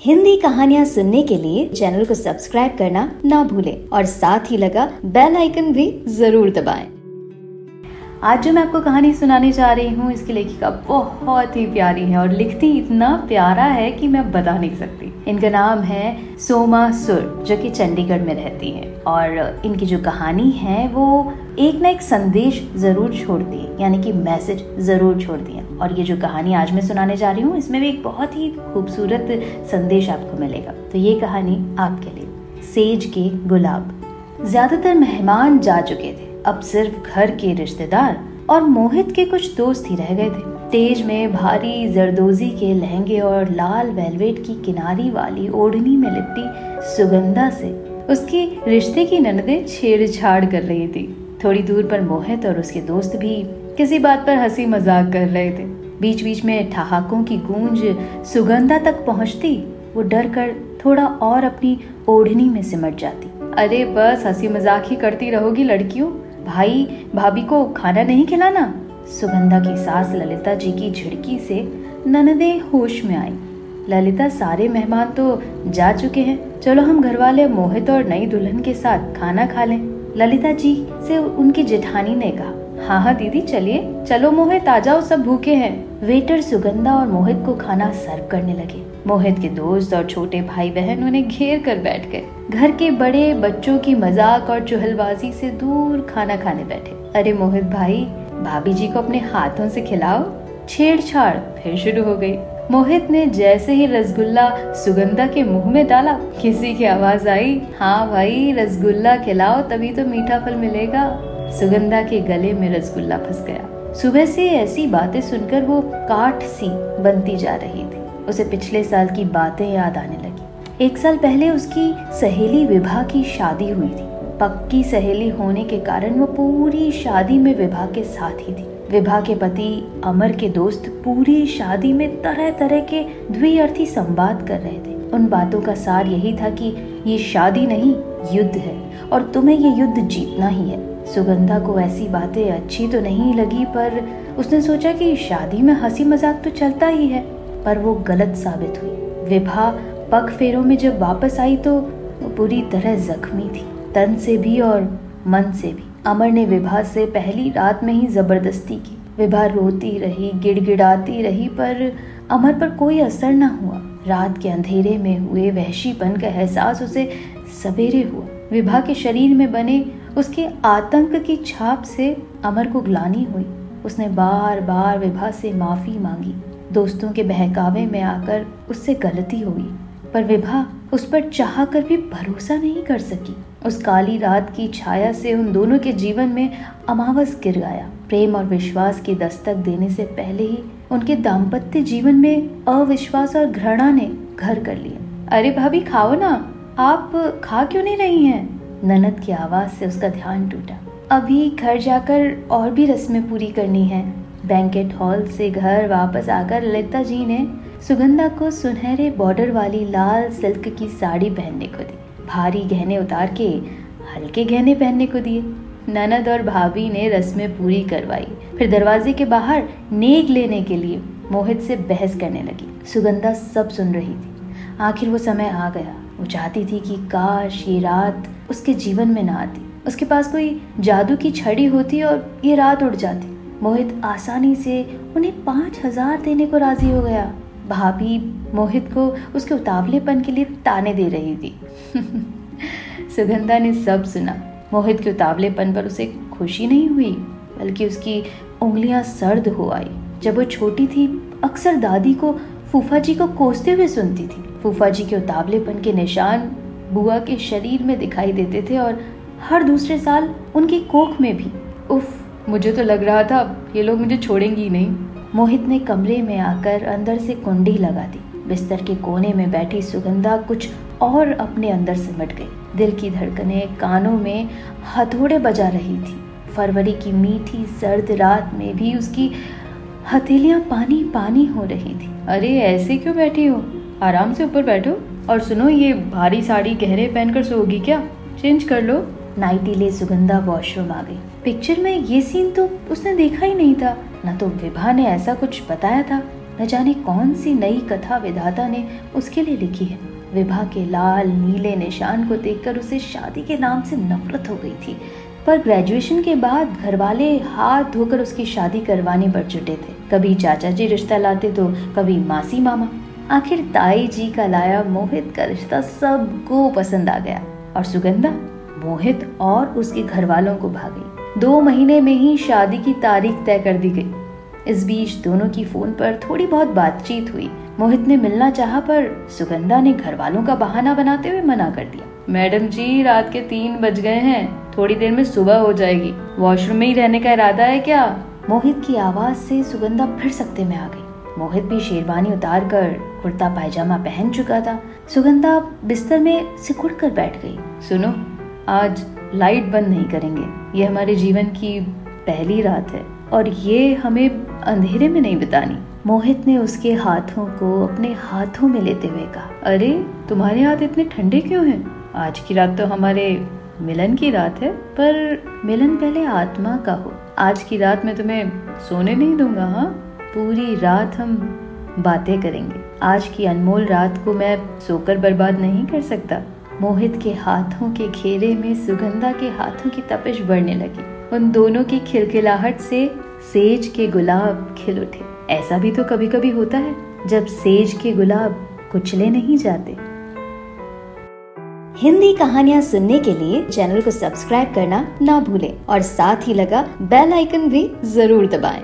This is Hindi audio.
हिंदी कहानियाँ सुनने के लिए चैनल को सब्सक्राइब करना ना भूलें और साथ ही लगा बेल आइकन भी ज़रूर दबाएँ। आज जो मैं आपको कहानी सुनाने जा रही हूँ, इसकी लेखिका बहुत ही प्यारी है और लिखती इतना प्यारा है कि मैं बता नहीं सकती इनका नाम है सोमा सुर, जो कि चंडीगढ़ में रहती है। और इनकी जो कहानी है, वो एक ना एक संदेश ज़रूर छोड़ती है, यानी कि मैसेज ज़रूर छोड़ती है। और ये जो कहानी आज मैं सुनाने जा रही हूँ, इसमें भी एक बहुत ही खूबसूरत संदेश आपको मिलेगा। तो ये कहानी आपके लिए, सेज के गुलाब। ज़्यादातर मेहमान जा चुके थे, अब सिर्फ़ घर के रिश्तेदार और मोहित के कुछ दोस्त ही रह गए थे। तेज में भारी जरदोजी के लहंगे और लाल वेलवेट की किनारी वाली ओढ़नी में लिपटी सुगंधा से उसकी रिश्ते की ननदे छेड़छाड़ कर रही थी। थोड़ी दूर पर मोहित और उसके दोस्त भी किसी बात पर हँसी मज़ाक कर रहे थे। बीच बीच में ठहाकों की गूंज सुगंधा तक पहुँचती, वो डर कर थोड़ा और अपनी ओढ़नी में सिमट जाती। अरे बस हँसी मज़ाक ही करती रहोगी लड़कियों। भाई, भाभी को खाना नहीं खिलाना? सुगंधा की सास ललिता जी की झिड़की से ननदे होश में आई। ललिता, सारे मेहमान तो जा चुके हैं। चलो हम घर वाले मोहित और नई दुल्हन के साथ खाना खा लें। ललिता जी से उनकी जेठानी ने कहा हाँ हाँ दीदी, चलिए। चलो मोहित, आ जाओ, सब भूखे हैं। वेटर सुगंधा और मोहित को खाना सर्व करने लगे। मोहित के दोस्त और छोटे भाई बहन उन्हें घेर कर बैठ गए। घर के बड़े बच्चों की मज़ाक और चुहलबाजी से दूर खाना खाने बैठे। अरे मोहित भाई भाभी जी को अपने हाथों से खिलाओ, छेड़छाड़ फिर शुरू हो गई। मोहित ने जैसे ही रसगुल्ला सुगंधा के मुँह में डाला, किसी की आवाज़ आई हाँ भाई, रसगुल्ला खिलाओ, तभी तो मीठा फल मिलेगा। सुगंधा के गले में रसगुल्ला फंस गया। सुबह से ऐसी बातें सुनकर वो काट सी बनती जा रही थी। उसे पिछले साल की बातें याद आने लगी। एक साल पहले उसकी सहेली विभा की शादी हुई थी। पक्की सहेली होने के कारण वो पूरी शादी में विभा के साथ ही थी। विभा के पति अमर के दोस्त पूरी शादी में तरह तरह के द्विअर्थी संवाद कर रहे थे। उन बातों का सार यही था कि ये शादी नहीं, युद्ध है और तुम्हें ये युद्ध जीतना ही है। सुगंधा को ऐसी बातें अच्छी तो नहीं लगी, पर उसने सोचा कि शादी में हँसी मज़ाक तो चलता ही है, पर वो गलत साबित हुई। विभा पग फेरों में जब वापस आई तो पूरी तरह जख्मी थी। तन से भी और मन से भी। अमर ने विभा से पहली रात में ही ज़बरदस्ती की। विभा रोती रही, गिड़गिड़ाती रही, पर अमर पर कोई असर न हुआ। रात के अंधेरे में हुए वहशीपन का एहसास उसे सवेरे हुआ। विभा के शरीर में बने उसके आतंक की छाप से अमर को ग्लानी हुई। उसने बार बार विभा से माफ़ी मांगी। दोस्तों के बहकावे में आकर उससे गलती हुई पर विभा उस पर चाह कर भी भरोसा नहीं कर सकी। उस काली रात की छाया से उन दोनों के जीवन में अमावस गिर गया। प्रेम और विश्वास की दस्तक देने से पहले ही उनके दाम्पत्य जीवन में अविश्वास और घृणा ने घर कर लिया अरे भाभी, खाओ ना। आप खा क्यों नहीं रही हैं? ननद की आवाज़ से उसका ध्यान टूटा। अभी घर जाकर और भी रस्में पूरी करनी है। बैंकेट हॉल से घर वापस आकर ललिता जी ने सुगंधा को सुनहरे बॉर्डर वाली लाल सिल्क की साड़ी पहनने को दी। भारी गहने उतार के हल्के गहने पहनने को दिए। ननद और भाभी ने रस्में पूरी करवाई। फिर दरवाजे के बाहर नेक लेने के लिए मोहित से बहस करने लगी। सुगंधा सब सुन रही थी। आखिर वो समय आ गया। वो चाहती थी कि काश ये रात उसके जीवन में ना आती। उसके पास कोई जादू की छड़ी होती और ये रात उड़ जाती। मोहित आसानी से उन्हें पाँच हज़ार देने को राज़ी हो गया। भाभी मोहित को उसके उतावलेपन के लिए ताने दे रही थी। सुगंधा ने सब सुना। मोहित के उतावलेपन पर उसे खुशी नहीं हुई, बल्कि उसकी उंगलियाँ सर्द हो आई। जब वो छोटी थी, अक्सर दादी को फूफा जी को कोसते हुए सुनती थी। फूफा जी के उतावलेपन के निशान बुआ के शरीर में दिखाई देते थे और हर दूसरे साल उनकी कोख में भी। उफ, मुझे तो लग रहा था ये लोग मुझे छोड़ेंगे ही नहीं। मोहित ने कमरे में आकर अंदर से कुंडी लगा दी। बिस्तर के कोने में बैठी सुगंधा कुछ और अपने अंदर सिमट गई। दिल की धड़कने कानों में हथौड़े बजा रही थी। फरवरी की मीठी सर्द रात में भी उसकी हथेलियाँ पानी पानी हो रही थी। अरे ऐसे क्यों बैठी हो? आराम से ऊपर बैठो और सुनो ये भारी साड़ी गहरे पहनकर सोगी क्या? चेंज कर लो। नाइटी ले सुगंधा वॉशरूम आ गई। पिक्चर में ये सीन तो उसने देखा ही नहीं था। न तो विभा ने ऐसा कुछ बताया था, न जाने कौन सी नई कथा विधाता ने उसके लिए लिखी है। विभा के लाल, नीले निशान को देखकर उसे शादी के नाम से नफरत हो गई थी, पर ग्रेजुएशन के बाद घर वाले हाथ धोकर उसकी शादी करवाने पर जुटे थे। कभी चाचा जी रिश्ता लाते तो कभी मासी मामा। आखिर ताई जी का लाया मोहित का रिश्ता सबको पसंद आ गया, और सुगंधा, मोहित और उसके घर वालों को भागी। दो महीने में ही शादी की तारीख तय कर दी गई। इस बीच दोनों की फ़ोन पर थोड़ी बहुत बातचीत हुई। मोहित ने मिलना चाहा पर सुगंधा ने घर वालों का बहाना बनाते हुए मना कर दिया। मैडम जी रात के तीन बज गए हैं। थोड़ी देर में सुबह हो जाएगी। वॉशरूम में ही रहने का इरादा है क्या? मोहित की आवाज़ से सुगंधा फिर सकते में आ गई। मोहित भी शेरवानी उतार कर कुर्ता पायजामा पहन चुका था। सुगंधा बिस्तर में सिकुड़ कर बैठ गई। सुनो आज लाइट बंद नहीं करेंगे। ये हमारे जीवन की पहली रात है और ये हमें अंधेरे में नहीं बितानी। मोहित ने उसके हाथों को अपने हाथों में लेते हुए कहा, अरे, तुम्हारे हाथ इतने ठंडे क्यों हैं? आज की रात तो हमारे मिलन की रात है, पर मिलन पहले आत्मा का हो। आज की रात में तुम्हें सोने नहीं दूँगा हाँ? पूरी रात हम बातें करेंगे। आज की अनमोल रात को मैं सोकर बर्बाद नहीं कर सकता। मोहित के हाथों के घेरे में सुगंधा के हाथों की तपिश बढ़ने लगी। उन दोनों की खिलखिलाहट से सेज के गुलाब खिल उठे ऐसा भी तो कभी कभी होता है, जब सेज के गुलाब कुचले नहीं जाते हिंदी कहानियाँ सुनने के लिए चैनल को सब्सक्राइब करना ना भूलें और साथ ही लगा बेल आइकन भी ज़रूर दबाएँ।